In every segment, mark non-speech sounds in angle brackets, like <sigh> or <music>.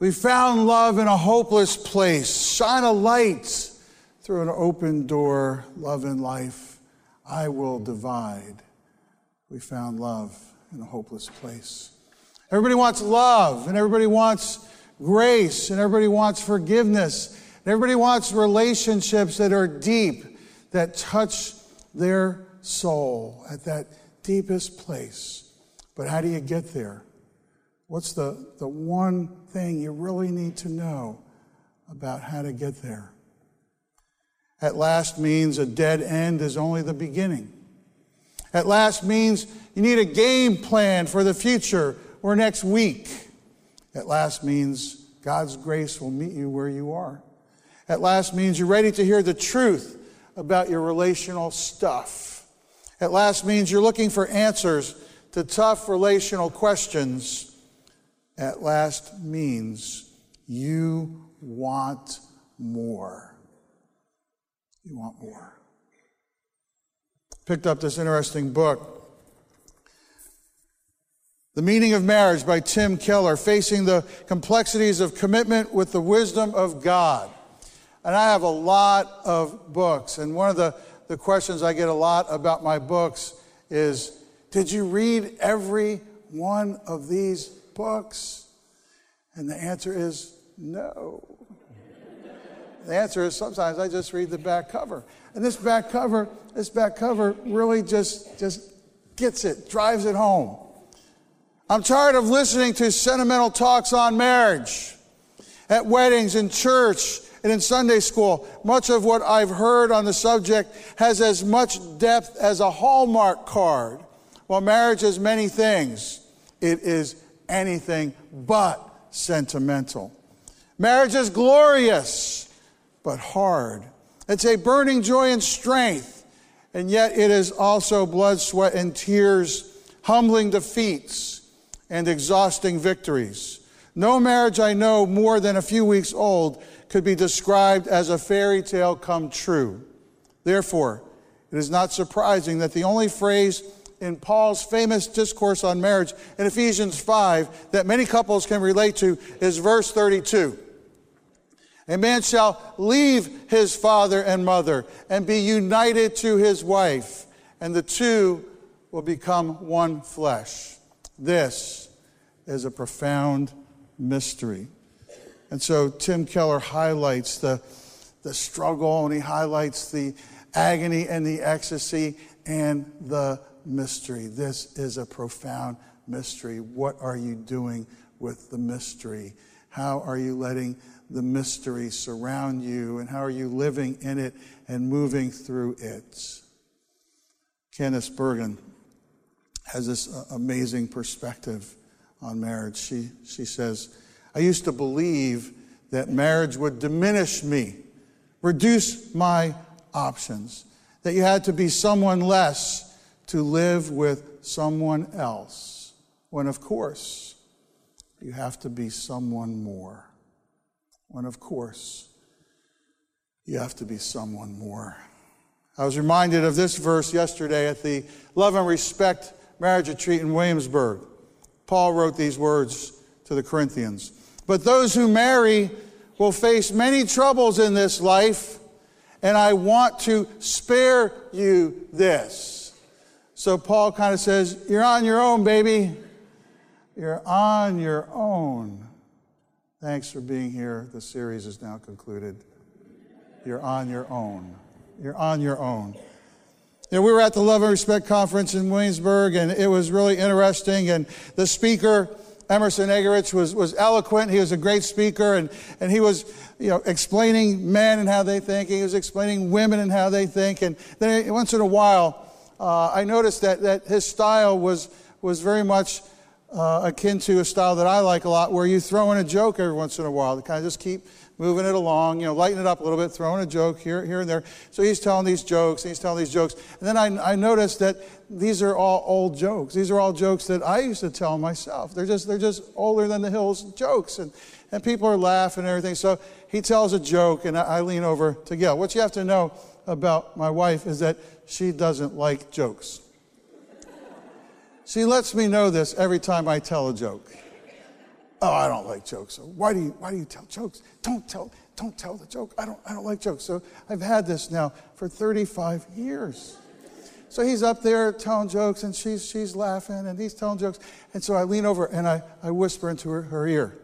We found love in a hopeless place. Shine a light through an open door. Love and life, I will divide. We found love in a hopeless place. Everybody wants love, and everybody wants grace, and everybody wants forgiveness, and everybody wants relationships that are deep, that touch their soul at that deepest place. But how do you get there? What's the, the one thing you really need to know about how to get there? At last means a dead end is only the beginning. At last means you need a game plan for the future or next week. At last means God's grace will meet you where you are. At last means you're ready to hear the truth about your relational stuff. At last means you're looking for answers to tough relational questions at last means you want more. You want more. Picked up this interesting book. The Meaning of Marriage by Tim Keller, facing the complexities of commitment with the wisdom of God. And I have a lot of books. And one of the, the questions I get a lot about my books is Did you read every one of these books? And the answer is no. the answer is sometimes I just read the back cover. And this back cover, this back cover really just, just gets it, drives it home. I'm tired of listening to sentimental talks on marriage at weddings, in church, and in Sunday school. Much of what I've heard on the subject has as much depth as a Hallmark card. While marriage is many things, it is anything but sentimental. Marriage is glorious, but hard. It's a burning joy and strength, and yet it is also blood, sweat, and tears, humbling defeats, and exhausting victories. No marriage I know more than a few weeks old could be described as a fairy tale come true. Therefore, it is not surprising that the only phrase in Paul's famous discourse on marriage in Ephesians 5 that many couples can relate to is verse 32. A man shall leave his father and mother and be united to his wife, and the two will become one flesh. This is a profound mystery. And so Tim Keller highlights the, the struggle and he highlights the agony and the ecstasy and the mystery. This is a profound mystery. What are you doing with the mystery? How are you letting the mystery surround you? And how are you living in it and moving through it? Candice Bergen has this uh, amazing perspective on marriage. She, she says, I used to believe that marriage would diminish me, reduce my options, that you had to be someone less to live with someone else, when of course you have to be someone more. When of course you have to be someone more. I was reminded of this verse yesterday at the Love and Respect marriage retreat in Williamsburg. Paul wrote these words to the Corinthians. But those who marry will face many troubles in this life, and I want to spare you this. So Paul kind of says, You're on your own, baby. You're on your own. Thanks for being here. The series is now concluded. You're on your own. You're on your own. You know, we were at the Love and Respect Conference in Williamsburg, and it was really interesting. And the speaker, Emerson Eggerichs, was, was eloquent. He was a great speaker, and, and he was you know, explaining men and how they think. He was explaining women and how they think. And then once in a while, uh, I noticed that, that his style was, was very much uh, akin to a style that I like a lot, where you throw in a joke every once in a while to kind of just keep moving it along, you know, lighten it up a little bit, throwing a joke here, here and there. So he's telling these jokes, he's telling these jokes. And then I, I noticed that these are all old jokes. These are all jokes that I used to tell myself. They're just, they're just older than the hills jokes. And, and people are laughing and everything. So he tells a joke, and I, I lean over to Gail. What you have to know about my wife is that she doesn't like jokes. She lets me know this every time I tell a joke. Oh, I don't like jokes. So why do you why do you tell jokes? Don't tell don't tell the joke. I don't I don't like jokes. So I've had this now for 35 years. So he's up there telling jokes and she's she's laughing and he's telling jokes. And so I lean over and I, I whisper into her, her ear.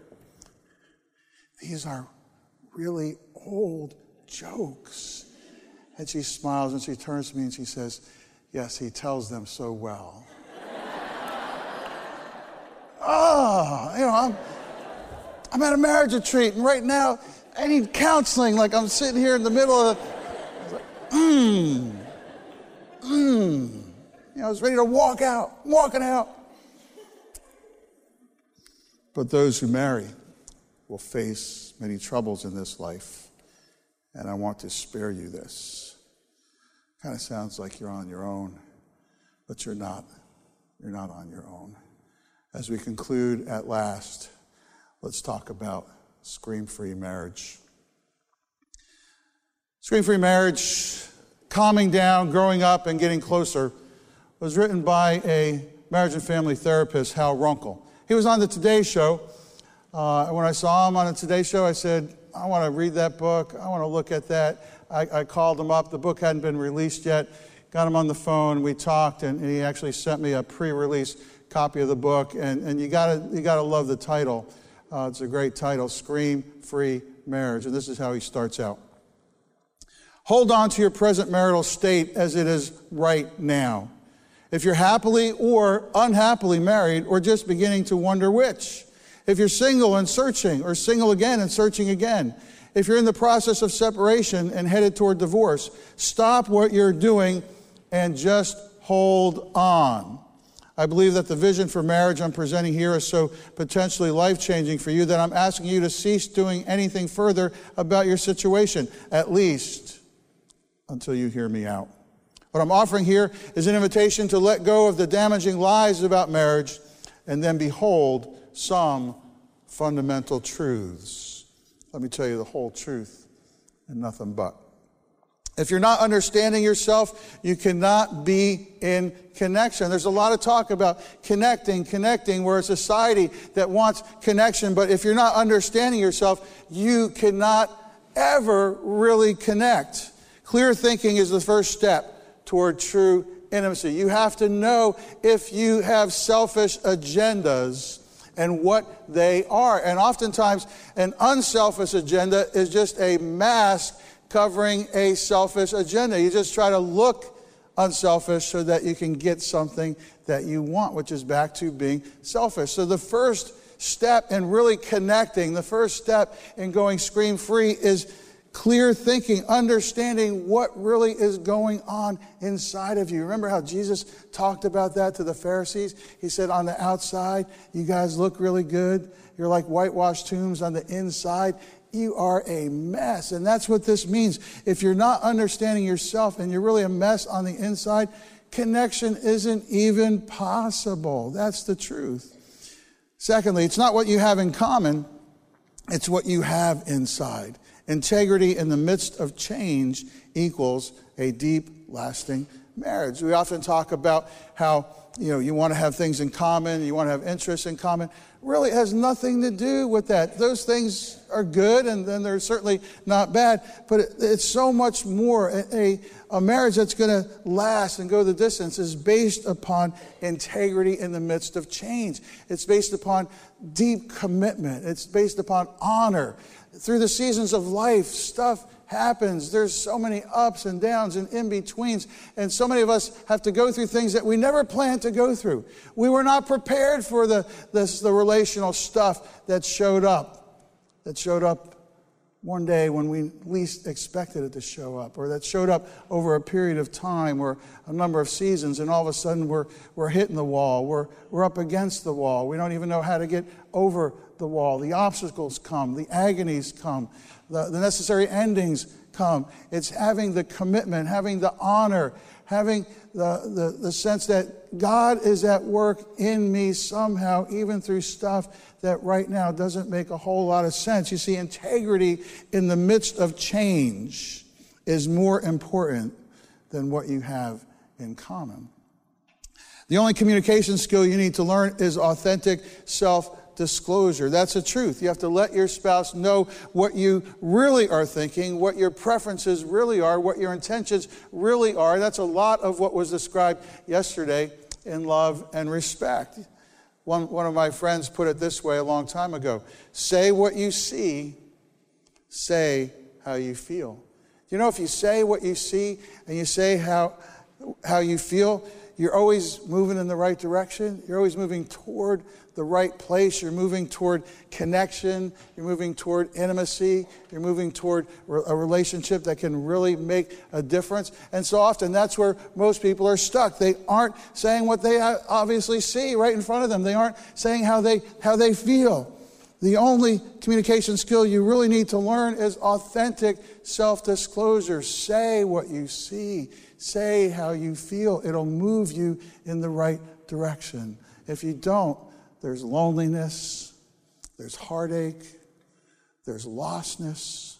These are really old jokes. And she smiles and she turns to me and she says, Yes, he tells them so well <laughs> oh, you know, I'm, I'm at a marriage retreat, and right now I need counseling. Like I'm sitting here in the middle of, mmm, mmm. You know, I was ready to walk out, walking out. But those who marry will face many troubles in this life, and I want to spare you this. Kind of sounds like you're on your own, but you're not. You're not on your own. As we conclude at last, let's talk about scream free marriage. Scream free marriage, calming down, growing up, and getting closer, was written by a marriage and family therapist, Hal Runkel. He was on the Today Show. Uh, when I saw him on the Today Show, I said, I want to read that book. I want to look at that. I, I, called him up. The book hadn't been released yet. Got him on the phone. We talked, and he actually sent me a pre release copy of the book, and, and you gotta you gotta love the title. Uh, it's a great title, Scream Free Marriage. And this is how he starts out. Hold on to your present marital state as it is right now. If you're happily or unhappily married, or just beginning to wonder which. If you're single and searching, or single again and searching again. If you're in the process of separation and headed toward divorce, stop what you're doing and just hold on. I believe that the vision for marriage I'm presenting here is so potentially life changing for you that I'm asking you to cease doing anything further about your situation, at least until you hear me out. What I'm offering here is an invitation to let go of the damaging lies about marriage and then behold some fundamental truths. Let me tell you the whole truth and nothing but. If you're not understanding yourself, you cannot be in connection. There's a lot of talk about connecting, connecting. We're a society that wants connection, but if you're not understanding yourself, you cannot ever really connect. Clear thinking is the first step toward true intimacy. You have to know if you have selfish agendas and what they are. And oftentimes, an unselfish agenda is just a mask covering a selfish agenda. You just try to look unselfish so that you can get something that you want, which is back to being selfish. So the first step in really connecting, the first step in going scream free is clear thinking, understanding what really is going on inside of you. Remember how Jesus talked about that to the Pharisees? He said, On the outside, you guys look really good. You're like whitewashed tombs on the inside you are a mess. And that's what this means. If you're not understanding yourself and you're really a mess on the inside, connection isn't even possible. That's the truth. Secondly, it's not what you have in common, it's what you have inside. Integrity in the midst of change equals a deep, lasting marriage. We often talk about how you know you want to have things in common, you want to have interests in common really has nothing to do with that. Those things are good and then they're certainly not bad, but it's so much more. A, a marriage that's going to last and go the distance is based upon integrity in the midst of change. It's based upon deep commitment. It's based upon honor. Through the seasons of life, stuff happens. There's so many ups and downs and in betweens. And so many of us have to go through things that we never planned to go through. We were not prepared for the, the, the relational stuff that showed up, that showed up one day when we least expected it to show up, or that showed up over a period of time or a number of seasons, and all of a sudden we're, we're hitting the wall, we're, we're up against the wall. We don't even know how to get over the wall. The obstacles come, the agonies come the, the necessary endings come. It's having the commitment, having the honor, having the, the, the sense that God is at work in me somehow, even through stuff that right now doesn't make a whole lot of sense. You see, integrity in the midst of change is more important than what you have in common. The only communication skill you need to learn is authentic self disclosure. That's the truth. You have to let your spouse know what you really are thinking, what your preferences really are, what your intentions really are. That's a lot of what was described yesterday in love and respect. One, one of my friends put it this way a long time ago say what you see, say how you feel. You know, if you say what you see and you say how, how you feel, you're always moving in the right direction. You're always moving toward the right place. You're moving toward connection. You're moving toward intimacy. You're moving toward a relationship that can really make a difference. And so often that's where most people are stuck. They aren't saying what they obviously see right in front of them. They aren't saying how they, how they feel. The only communication skill you really need to learn is authentic self disclosure. Say what you see, say how you feel. It'll move you in the right direction. If you don't, there's loneliness, there's heartache, there's lostness.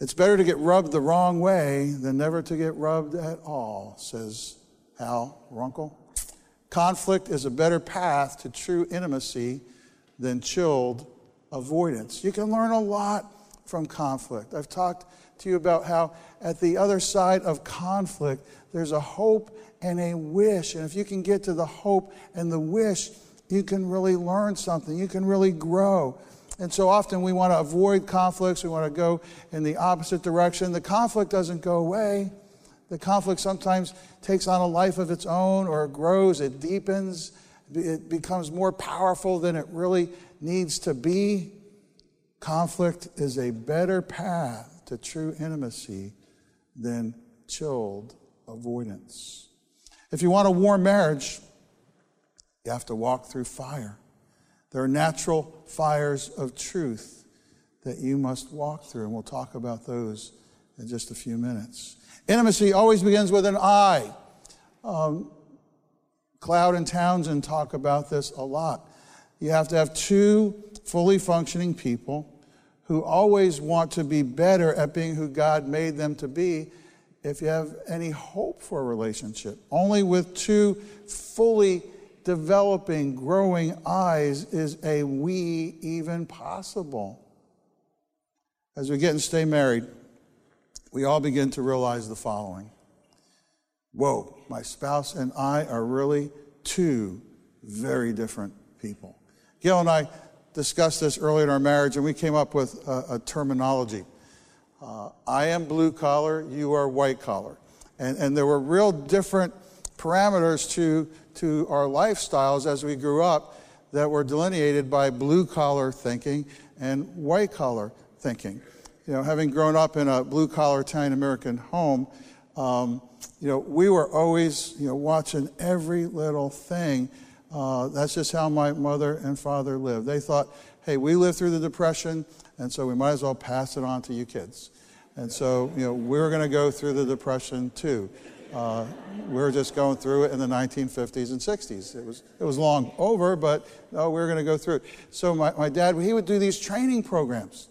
It's better to get rubbed the wrong way than never to get rubbed at all, says Hal Runkel. Conflict is a better path to true intimacy than chilled avoidance. You can learn a lot from conflict. I've talked to you about how at the other side of conflict, there's a hope and a wish. And if you can get to the hope and the wish, you can really learn something. You can really grow. And so often we want to avoid conflicts. We want to go in the opposite direction. The conflict doesn't go away. The conflict sometimes takes on a life of its own or it grows, it deepens, it becomes more powerful than it really needs to be. Conflict is a better path to true intimacy than chilled avoidance. If you want a warm marriage, you have to walk through fire. There are natural fires of truth that you must walk through, and we'll talk about those in just a few minutes. Intimacy always begins with an I. Um, Cloud and Townsend talk about this a lot. You have to have two fully functioning people who always want to be better at being who God made them to be if you have any hope for a relationship. Only with two fully developing, growing eyes is a we even possible. As we get and stay married, we all begin to realize the following Whoa, my spouse and I are really two very different people. Gail and I discussed this early in our marriage, and we came up with a, a terminology. Uh, I am blue collar, you are white collar. And, and there were real different parameters to to our lifestyles as we grew up that were delineated by blue collar thinking and white collar thinking. You know, having grown up in a blue collar Italian American home, um, you know, we were always, you know, watching every little thing. Uh, that's just how my mother and father lived. They thought, hey, we lived through the Depression, and so we might as well pass it on to you kids. And so, you know, we're going to go through the Depression too. Uh, we were just going through it in the 1950s and 60s. It was, it was long over, but no, we were going to go through it. So my, my dad, he would do these training programs.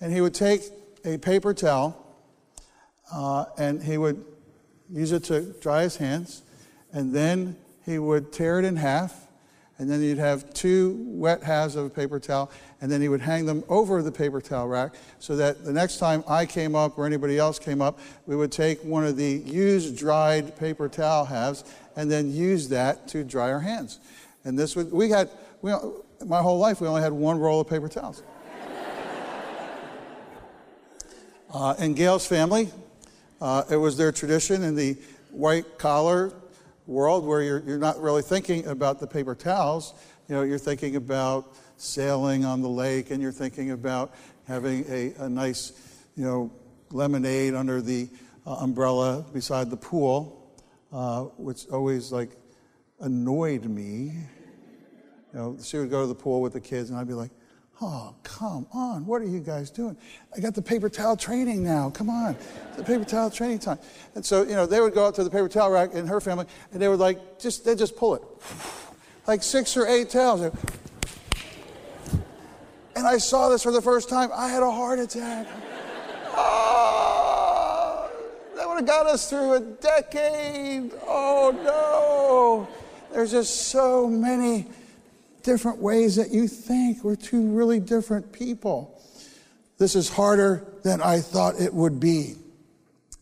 And he would take a paper towel uh, and he would use it to dry his hands. And then he would tear it in half and then you'd have two wet halves of a paper towel, and then he would hang them over the paper towel rack so that the next time I came up or anybody else came up, we would take one of the used dried paper towel halves and then use that to dry our hands. And this would, we had, we, my whole life, we only had one roll of paper towels. <laughs> uh, in Gail's family, uh, it was their tradition in the white collar world where you're, you're not really thinking about the paper towels. You know, you're thinking about sailing on the lake and you're thinking about having a, a nice, you know, lemonade under the uh, umbrella beside the pool, uh, which always like annoyed me. You know, she would go to the pool with the kids and I'd be like, Oh, come on. What are you guys doing? I got the paper towel training now. Come on. The paper towel training time. And so, you know, they would go out to the paper towel rack in her family and they would like, just, they just pull it. <sighs> Like six or eight towels. And I saw this for the first time. I had a heart attack. Oh, <laughs> that would have got us through a decade. Oh, no. There's just so many different ways that you think. We're two really different people. This is harder than I thought it would be.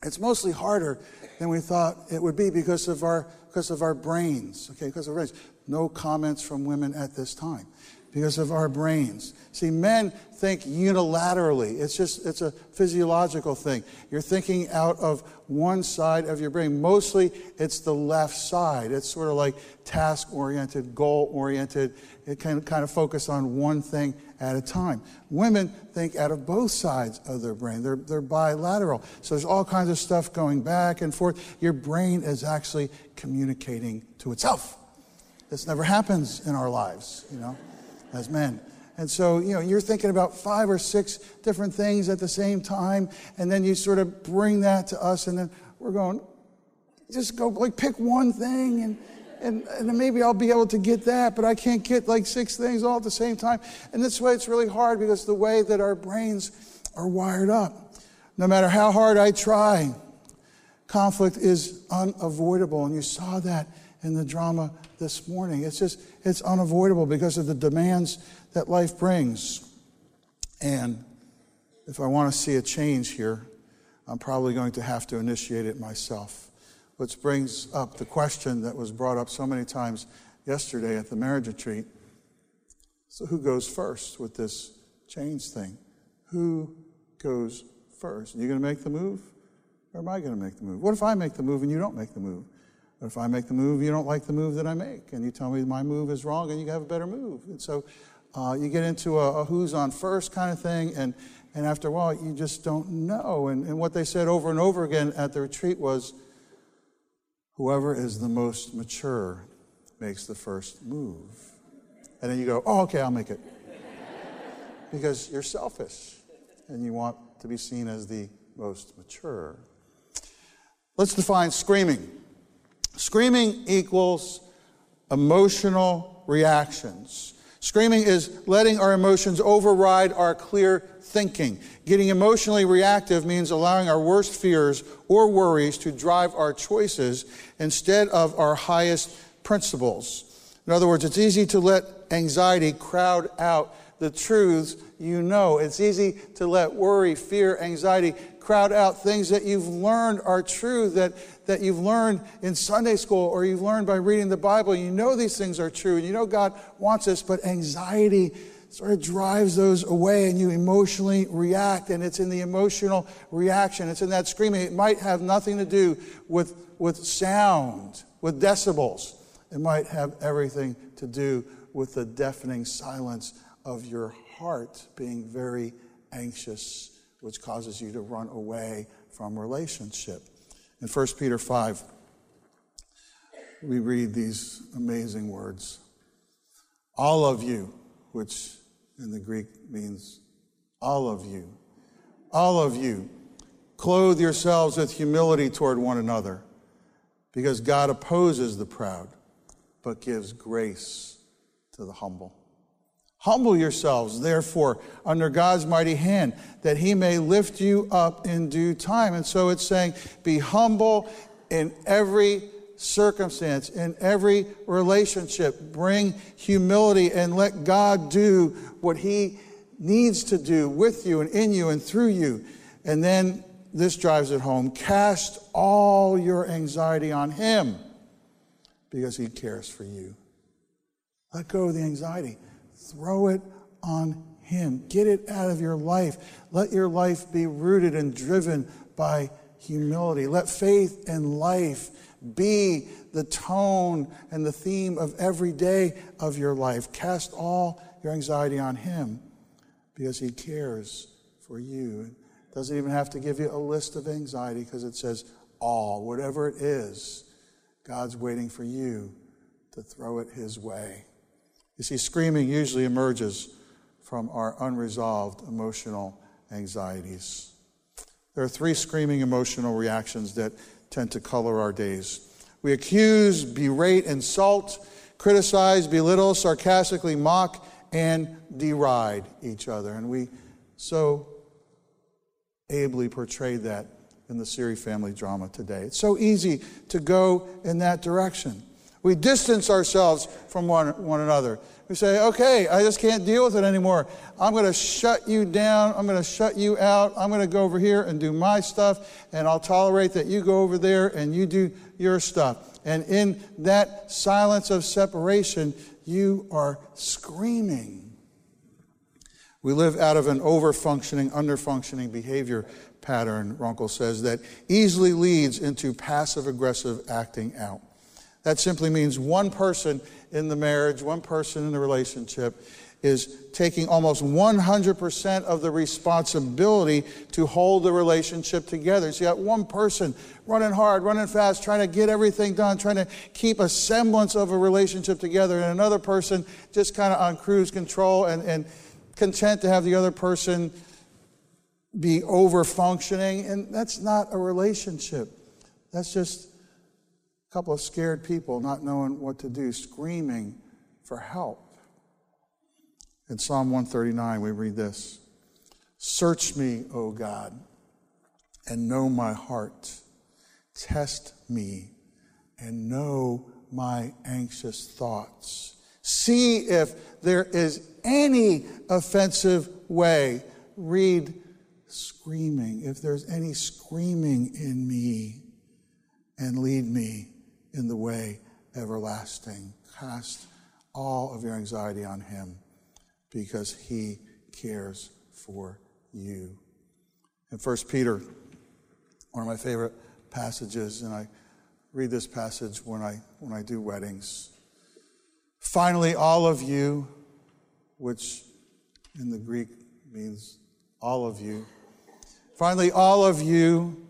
It's mostly harder than we thought it would be because of our, because of our brains, okay, because of our brains. No comments from women at this time because of our brains. See, men think unilaterally. It's just, it's a physiological thing. You're thinking out of one side of your brain. Mostly, it's the left side. It's sort of like task oriented, goal oriented. It can kind of focus on one thing at a time. Women think out of both sides of their brain. They're, they're bilateral. So there's all kinds of stuff going back and forth. Your brain is actually communicating to itself. This never happens in our lives, you know as men. And so, you know, you're thinking about five or six different things at the same time, and then you sort of bring that to us, and then we're going, just go, like, pick one thing, and, and, and maybe I'll be able to get that, but I can't get like six things all at the same time. And this way, it's really hard because the way that our brains are wired up. No matter how hard I try, conflict is unavoidable, and you saw that in the drama this morning. It's just, it's unavoidable because of the demands that life brings. And if I want to see a change here, I'm probably going to have to initiate it myself. Which brings up the question that was brought up so many times yesterday at the marriage retreat. So, who goes first with this change thing? Who goes first? Are you going to make the move? Or am I going to make the move? What if I make the move and you don't make the move? But if I make the move, you don't like the move that I make, and you tell me my move is wrong, and you have a better move. And so uh, you get into a, a, who's on first kind of thing, and, and after a while, you just don't know. And, and what they said over and over again at the retreat was whoever is the most mature makes the first move. And then you go, oh, okay, I'll make it. <laughs> because you're selfish, and you want to be seen as the most mature. Let's define screaming. Screaming equals emotional reactions. Screaming is letting our emotions override our clear thinking. Getting emotionally reactive means allowing our worst fears or worries to drive our choices instead of our highest principles. In other words, it's easy to let anxiety crowd out the truths you know. It's easy to let worry, fear, anxiety crowd out things that you've learned are true, that, that you've learned in Sunday school or you've learned by reading the Bible. You know these things are true and you know God wants us, but anxiety sort of drives those away and you emotionally react. And it's in the emotional reaction, it's in that screaming. It might have nothing to do with, with sound, with decibels. It might have everything to do with the deafening silence of your heart being very anxious which causes you to run away from relationship. In 1 Peter 5, we read these amazing words All of you, which in the Greek means all of you, all of you, clothe yourselves with humility toward one another, because God opposes the proud, but gives grace to the humble. Humble yourselves, therefore, under God's mighty hand, that he may lift you up in due time. And so it's saying, be humble in every circumstance, in every relationship. Bring humility and let God do what he needs to do with you and in you and through you. And then this drives it home cast all your anxiety on him because he cares for you. Let go of the anxiety. Throw it on Him. Get it out of your life. Let your life be rooted and driven by humility. Let faith and life be the tone and the theme of every day of your life. Cast all your anxiety on Him because He cares for you. It doesn't even have to give you a list of anxiety because it says all, whatever it is, God's waiting for you to throw it His way. You see, screaming usually emerges from our unresolved emotional anxieties. There are three screaming emotional reactions that tend to color our days. We accuse, berate, insult, criticize, belittle, sarcastically mock, and deride each other. And we so ably portrayed that in the Siri family drama today. It's so easy to go in that direction. We distance ourselves from one, one another. We say, okay, I just can't deal with it anymore. I'm going to shut you down. I'm going to shut you out. I'm going to go over here and do my stuff, and I'll tolerate that you go over there and you do your stuff. And in that silence of separation, you are screaming. We live out of an over functioning, under functioning behavior pattern, Runkel says, that easily leads into passive aggressive acting out. That simply means one person in the marriage, one person in the relationship is taking almost 100% of the responsibility to hold the relationship together. So you got one person running hard, running fast, trying to get everything done, trying to keep a semblance of a relationship together, and another person just kind of on cruise control and, and content to have the other person be over functioning. And that's not a relationship. That's just a couple of scared people not knowing what to do, screaming for help. In Psalm 139, we read this Search me, O God, and know my heart. Test me and know my anxious thoughts. See if there is any offensive way. Read screaming. If there's any screaming in me, and lead me in the way everlasting. Cast all of your anxiety on him because he cares for you. In 1 Peter, one of my favorite passages, and I read this passage when I, when I do weddings. Finally, all of you, which in the Greek means all of you, finally, all of you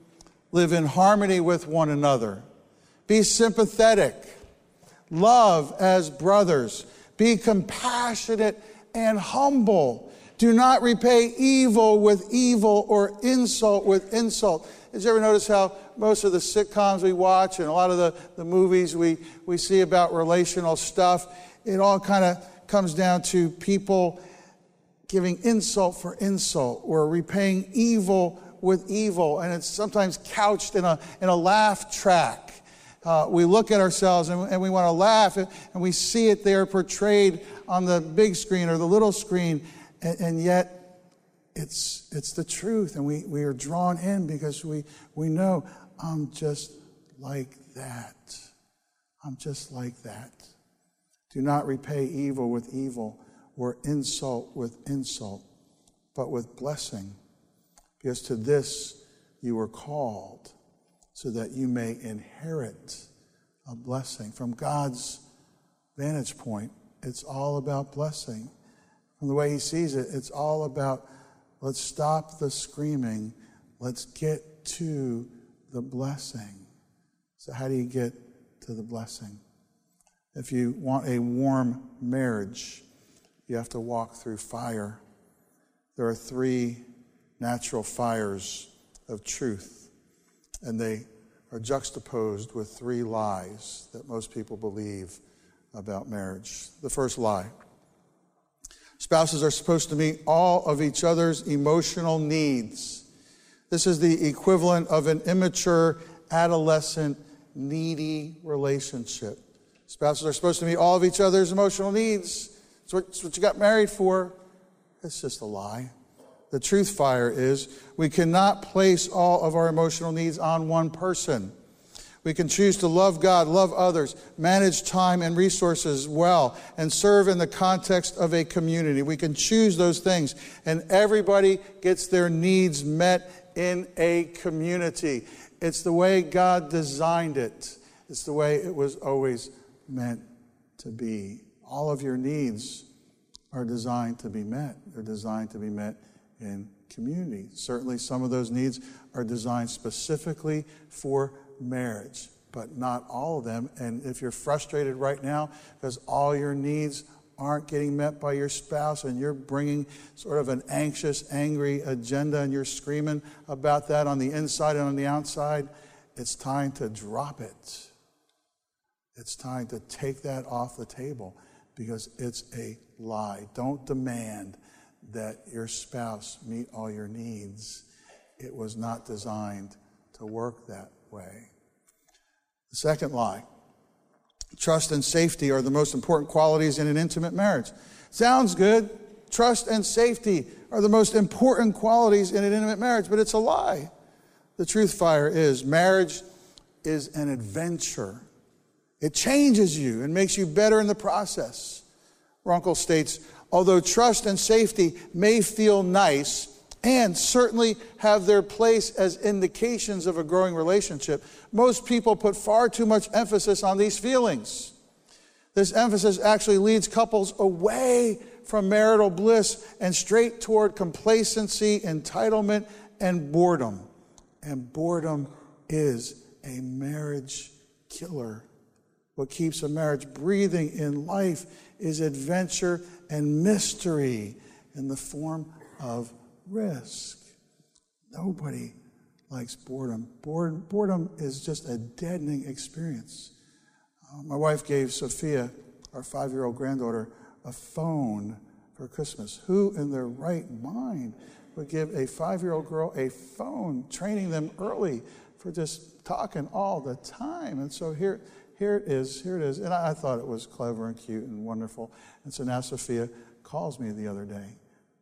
live in harmony with one another. Be sympathetic. Love as brothers. Be compassionate and humble. Do not repay evil with evil or insult with insult. Did you ever notice how most of the sitcoms we watch and a lot of the, the movies we, we see about relational stuff, it all kind of comes down to people giving insult for insult or repaying evil with evil. And it's sometimes couched in a, in a laugh track. Uh, we look at ourselves and, and we want to laugh and, and we see it there portrayed on the big screen or the little screen, and, and yet it's, it's the truth. And we, we are drawn in because we, we know I'm just like that. I'm just like that. Do not repay evil with evil or insult with insult, but with blessing. Because to this you were called, so that you may inherit a blessing. From God's vantage point, it's all about blessing. From the way he sees it, it's all about let's stop the screaming, let's get to the blessing. So, how do you get to the blessing? If you want a warm marriage, you have to walk through fire. There are three natural fires of truth, and they are juxtaposed with three lies that most people believe about marriage. The first lie spouses are supposed to meet all of each other's emotional needs. This is the equivalent of an immature, adolescent, needy relationship. Spouses are supposed to meet all of each other's emotional needs. It's what, it's what you got married for. It's just a lie. The truth fire is we cannot place all of our emotional needs on one person. We can choose to love God, love others, manage time and resources well, and serve in the context of a community. We can choose those things, and everybody gets their needs met in a community. It's the way God designed it, it's the way it was always meant to be. All of your needs are designed to be met, they're designed to be met in community. Certainly, some of those needs are designed specifically for marriage, but not all of them. And if you're frustrated right now because all your needs aren't getting met by your spouse and you're bringing sort of an anxious, angry agenda and you're screaming about that on the inside and on the outside, it's time to drop it. It's time to take that off the table because it's a lie. Don't demand that your spouse meet all your needs. It was not designed to work that way. The second lie Trust and safety are the most important qualities in an intimate marriage. Sounds good. Trust and safety are the most important qualities in an intimate marriage, but it's a lie. The truth fire is marriage is an adventure. It changes you and makes you better in the process. Runkel states, although trust and safety may feel nice and certainly have their place as indications of a growing relationship, most people put far too much emphasis on these feelings. This emphasis actually leads couples away from marital bliss and straight toward complacency, entitlement, and boredom. And boredom is a marriage killer. What keeps a marriage breathing in life is adventure and mystery in the form of risk. Nobody likes boredom. Boredom is just a deadening experience. Uh, my wife gave Sophia, our five year old granddaughter, a phone for Christmas. Who in their right mind would give a five year old girl a phone, training them early for just talking all the time? And so here, here it is, here it is. And I, I thought it was clever and cute and wonderful. And so now Sophia calls me the other day.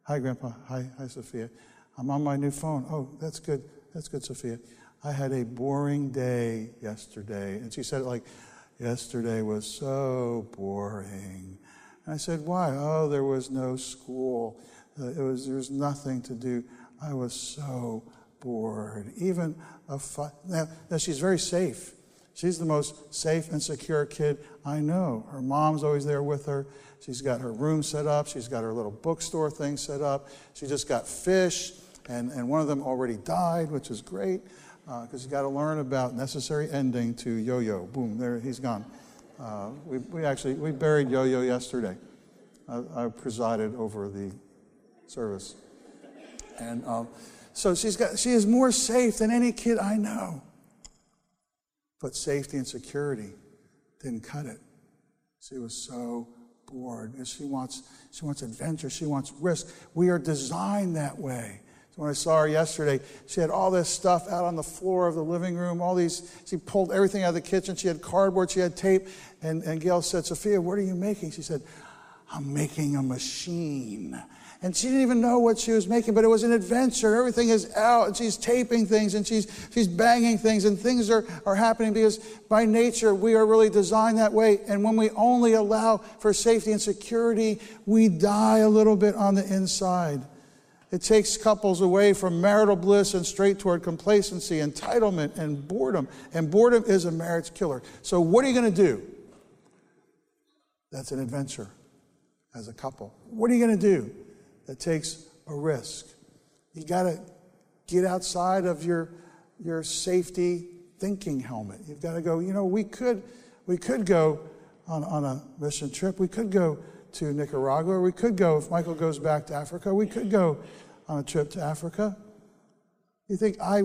Hi, Grandpa. Hi, hi, Sophia. I'm on my new phone. Oh, that's good. That's good, Sophia. I had a boring day yesterday. And she said it like, yesterday was so boring. And I said, why? Oh, there was no school. Uh, it was, there was nothing to do. I was so bored. Even a fi- now, now, she's very safe. She's the most safe and secure kid I know. Her mom's always there with her. She's got her room set up. She's got her little bookstore thing set up. She just got fish, and, and one of them already died, which is great because uh, you got to learn about necessary ending to yo-yo. Boom, there he's gone. Uh, we, we actually we buried yo-yo yesterday. I, I presided over the service, and um, so she's got she is more safe than any kid I know. But safety and security didn't cut it. She was so bored. And she wants, she wants adventure. She wants risk. We are designed that way. So when I saw her yesterday, she had all this stuff out on the floor of the living room, all these, she pulled everything out of the kitchen. She had cardboard, she had tape. And, and Gail said, Sophia, what are you making? She said, I'm making a machine and she didn't even know what she was making, but it was an adventure. Everything is out, and she's taping things, and she's, she's banging things, and things are, are happening because by nature we are really designed that way. And when we only allow for safety and security, we die a little bit on the inside. It takes couples away from marital bliss and straight toward complacency, entitlement, and boredom. And boredom is a marriage killer. So, what are you going to do? That's an adventure as a couple. What are you going to do? That takes a risk. You got to get outside of your, your safety thinking helmet. You've got to go, you know, we could, we could go on, on a mission trip. We could go to Nicaragua. We could go, if Michael goes back to Africa, we could go on a trip to Africa. You think I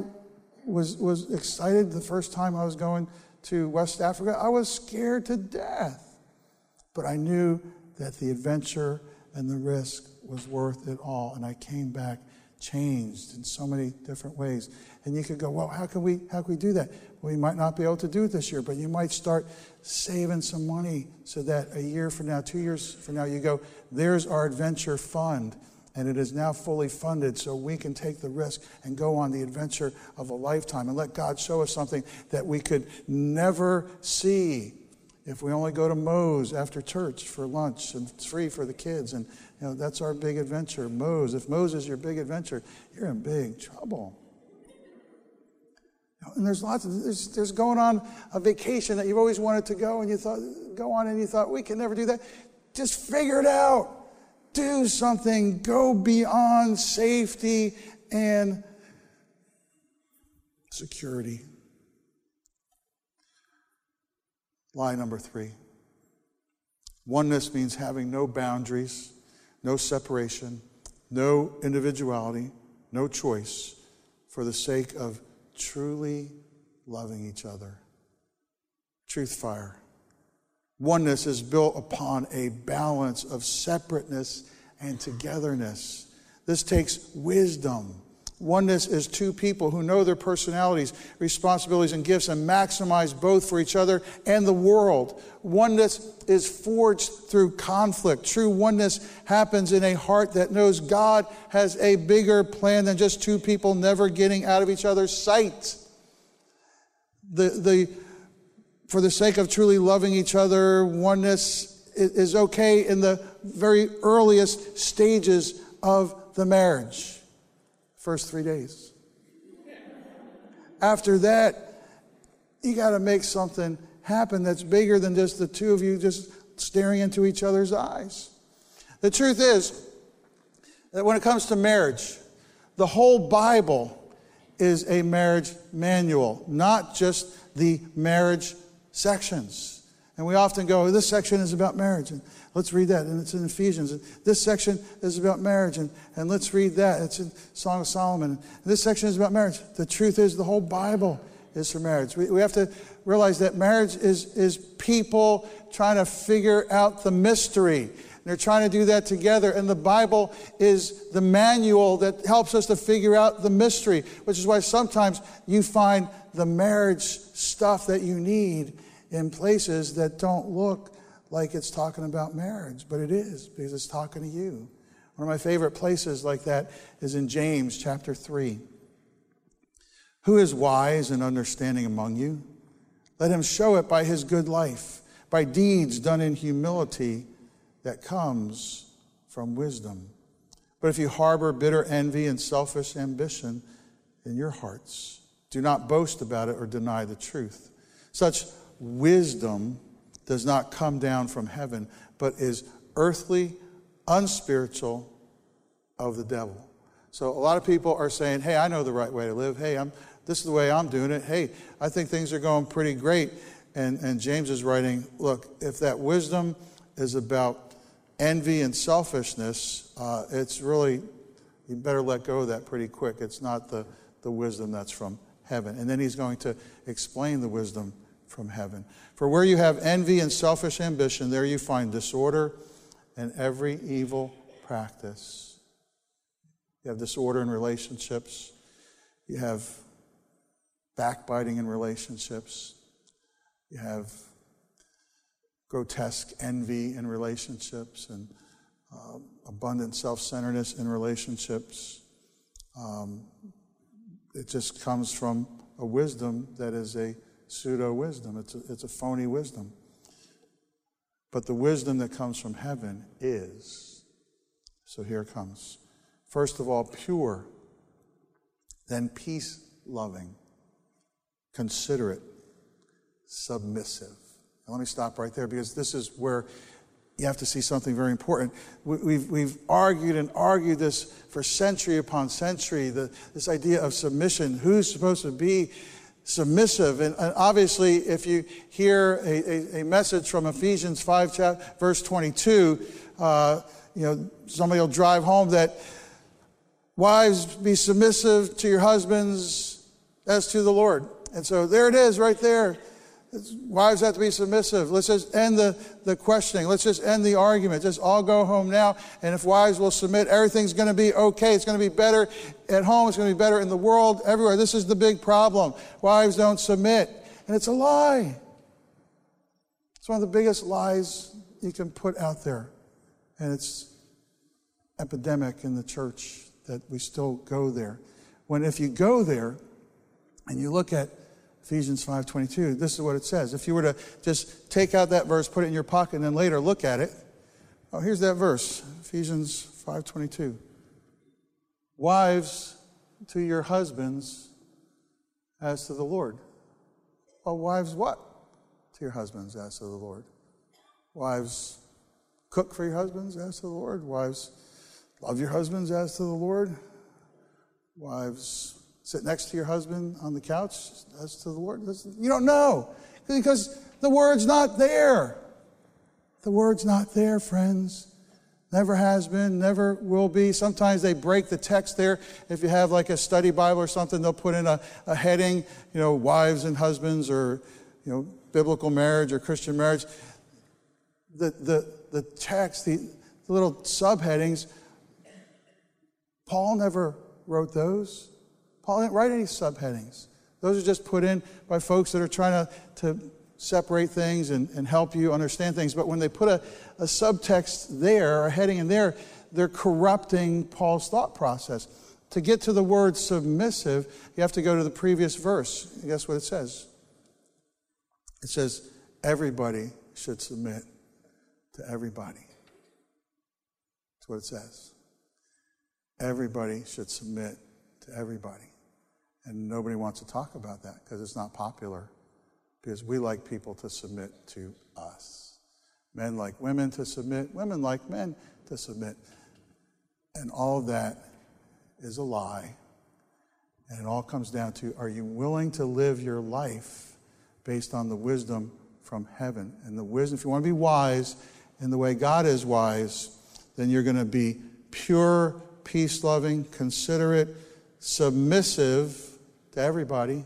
was, was excited the first time I was going to West Africa? I was scared to death. But I knew that the adventure and the risk was worth it all. And I came back changed in so many different ways. And you could go, well, how can we how can we do that? Well, you might not be able to do it this year, but you might start saving some money so that a year from now, two years from now, you go, there's our adventure fund. And it is now fully funded so we can take the risk and go on the adventure of a lifetime and let God show us something that we could never see if we only go to Moe's after church for lunch and it's free for the kids. And you know, that's our big adventure. Moe's. If Moe's is your big adventure, you're in big trouble. And there's lots of there's, there's going on a vacation that you've always wanted to go and you thought go on and you thought we can never do that. Just figure it out. Do something. Go beyond safety and security. Lie number three. Oneness means having no boundaries, no separation, no individuality, no choice for the sake of truly loving each other. Truth fire. Oneness is built upon a balance of separateness and togetherness. This takes wisdom Oneness is two people who know their personalities, responsibilities, and gifts and maximize both for each other and the world. Oneness is forged through conflict. True oneness happens in a heart that knows God has a bigger plan than just two people never getting out of each other's sight. The, the, for the sake of truly loving each other, oneness is okay in the very earliest stages of the marriage first three days. After that, you got to make something happen that's bigger than just the two of you just staring into each other's eyes. The truth is that when it comes to marriage, the whole Bible is a marriage manual, not just the marriage sections. And we often go, this section is about marriage. Let's read that. And it's in Ephesians. And this section is about marriage. And, and let's read that. It's in Song of Solomon. And this section is about marriage. The truth is, the whole Bible is for marriage. We, we have to realize that marriage is, is people trying to figure out the mystery. They're trying to do that together. And the Bible is the manual that helps us to figure out the mystery, which is why sometimes you find the marriage stuff that you need in places that don't look like it's talking about marriage, but it is because it's talking to you. One of my favorite places like that is in James chapter 3. Who is wise and understanding among you? Let him show it by his good life, by deeds done in humility that comes from wisdom. But if you harbor bitter envy and selfish ambition in your hearts, do not boast about it or deny the truth. Such wisdom does not come down from heaven, but is earthly, unspiritual, of the devil. So a lot of people are saying, hey, I know the right way to live. Hey, I'm, this is the way I'm doing it. Hey, I think things are going pretty great. And, and James is writing, look, if that wisdom is about envy and selfishness, uh, it's really, you better let go of that pretty quick. It's not the, the wisdom that's from heaven. And then he's going to explain the wisdom from heaven. For where you have envy and selfish ambition, there you find disorder and every evil practice. You have disorder in relationships, you have backbiting in relationships, you have grotesque envy in relationships, and uh, abundant self centeredness in relationships. Um, it just comes from a wisdom that is a pseudo wisdom, it's a, it's a phony wisdom. But the wisdom that comes from heaven is. So here comes. First of all, pure, then peace loving, considerate, submissive. Now, let me stop right there because this is where you have to see something very important. We've, we've argued and argued this for century upon century, the, this idea of submission. Who's supposed to be submissive. And, obviously, if you hear a, a, a, message from Ephesians 5, chapter, verse 22, uh, you know, somebody will drive home that wives be submissive to your husbands as to the Lord. And so there it is right there. Wives have to be submissive. Let's just end the, the questioning. Let's just end the argument. Just all go home now. And if wives will submit, everything's going to be okay. It's going to be better at home. It's going to be better in the world, everywhere. This is the big problem. Wives don't submit. And it's a lie. It's one of the biggest lies you can put out there. And it's epidemic in the church that we still go there. When if you go there and you look at Ephesians 5:22. This is what it says. If you were to just take out that verse, put it in your pocket, and then later look at it. Oh, here's that verse, Ephesians 5:22. Wives to your husbands as to the Lord. Well, wives what? To your husbands as to the Lord. Wives cook for your husbands as to the Lord. Wives love your husbands as to the Lord. Wives sit next to your husband on the couch as to the Lord? You don't know because the word's not there. The word's not there, friends. Never has been, never will be. Sometimes they break the text there. If you have like a study Bible or something, they'll put in a, a heading, you know, wives and husbands or, you know, biblical marriage or Christian marriage. The, the, the text, the, the little subheadings, Paul never wrote those. Paul didn't write any subheadings. Those are just put in by folks that are trying to, to separate things and, and help you understand things. But when they put a, a subtext there, a heading in there, they're corrupting Paul's thought process. To get to the word submissive, you have to go to the previous verse. guess what it says? It says, everybody should submit to everybody. That's what it says. Everybody should submit to everybody. And nobody wants to talk about that because it's not popular. Because we like people to submit to us. Men like women to submit, women like men to submit. And all of that is a lie. And it all comes down to are you willing to live your life based on the wisdom from heaven? And the wisdom, if you want to be wise in the way God is wise, then you're going to be pure, peace loving, considerate, submissive to everybody,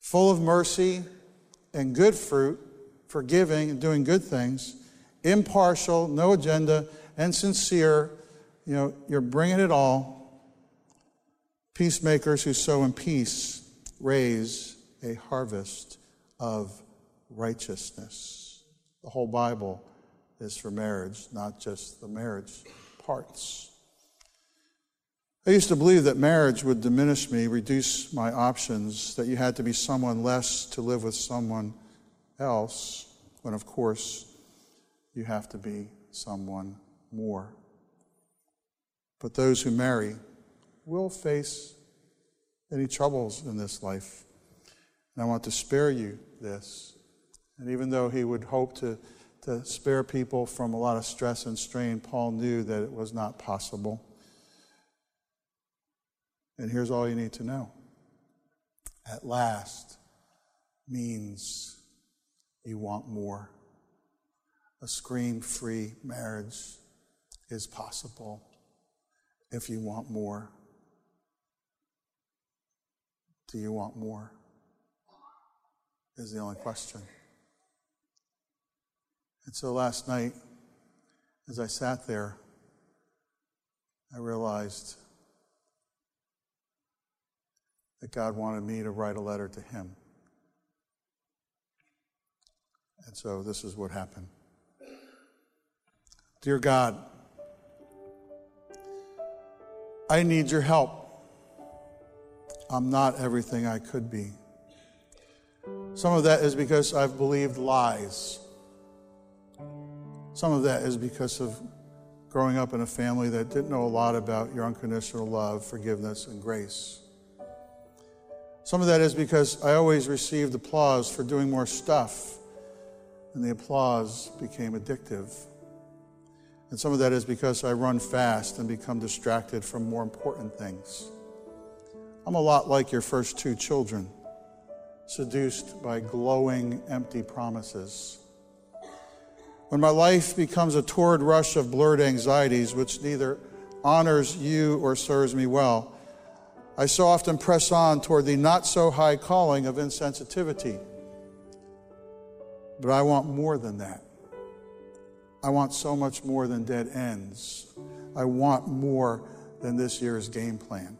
full of mercy and good fruit, forgiving and doing good things, impartial, no agenda, and sincere. You know, you're bringing it all. Peacemakers who sow in peace raise a harvest of righteousness. The whole Bible is for marriage, not just the marriage parts. I used to believe that marriage would diminish me, reduce my options, that you had to be someone less to live with someone else, when of course you have to be someone more. But those who marry will face any troubles in this life. And I want to spare you this. And even though he would hope to to spare people from a lot of stress and strain, Paul knew that it was not possible. And here's all you need to know at last means you want more. A scream free marriage is possible if you want more. Do you want more? Is the only question. And so last night, as I sat there, I realized that God wanted me to write a letter to Him. And so this is what happened. Dear God, I need your help. I'm not everything I could be. Some of that is because I've believed lies. Some of that is because of growing up in a family that didn't know a lot about your unconditional love, forgiveness, and grace. Some of that is because I always received applause for doing more stuff, and the applause became addictive. And some of that is because I run fast and become distracted from more important things. I'm a lot like your first two children, seduced by glowing, empty promises. When my life becomes a torrid rush of blurred anxieties, which neither honors you or serves me well, I so often press on toward the not so high calling of insensitivity. But I want more than that. I want so much more than dead ends. I want more than this year's game plan.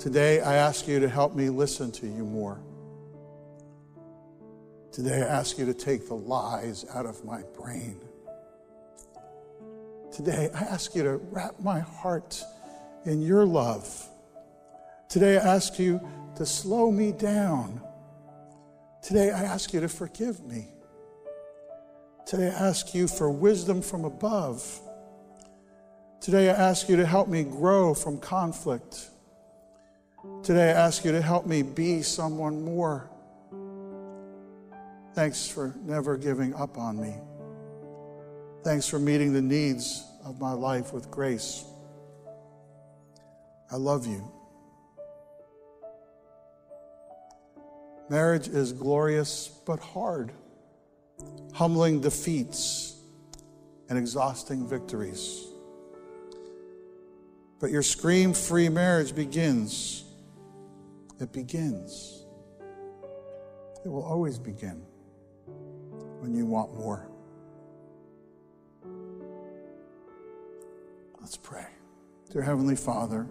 Today, I ask you to help me listen to you more. Today, I ask you to take the lies out of my brain. Today, I ask you to wrap my heart in your love. Today, I ask you to slow me down. Today, I ask you to forgive me. Today, I ask you for wisdom from above. Today, I ask you to help me grow from conflict. Today, I ask you to help me be someone more. Thanks for never giving up on me. Thanks for meeting the needs of my life with grace. I love you. Marriage is glorious but hard, humbling defeats and exhausting victories. But your scream free marriage begins. It begins. It will always begin when you want more. Let's pray. Dear Heavenly Father,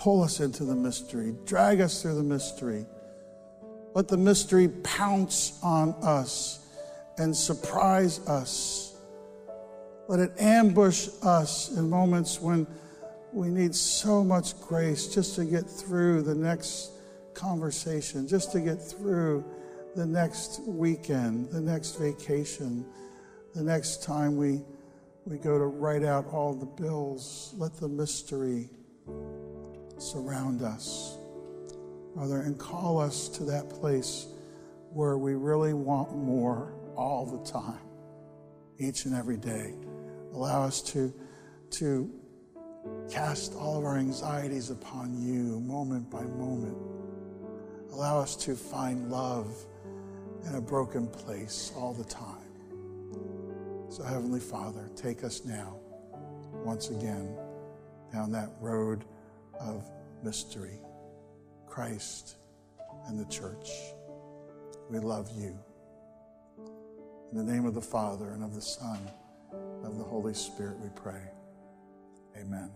pull us into the mystery, drag us through the mystery. Let the mystery pounce on us and surprise us. Let it ambush us in moments when we need so much grace just to get through the next conversation, just to get through the next weekend, the next vacation, the next time we, we go to write out all the bills. Let the mystery surround us, Father, and call us to that place where we really want more all the time, each and every day. Allow us to, to cast all of our anxieties upon you moment by moment. Allow us to find love in a broken place all the time. So, Heavenly Father, take us now, once again, down that road of mystery Christ and the church. We love you. In the name of the Father and of the Son, and of the Holy Spirit, we pray. Amen.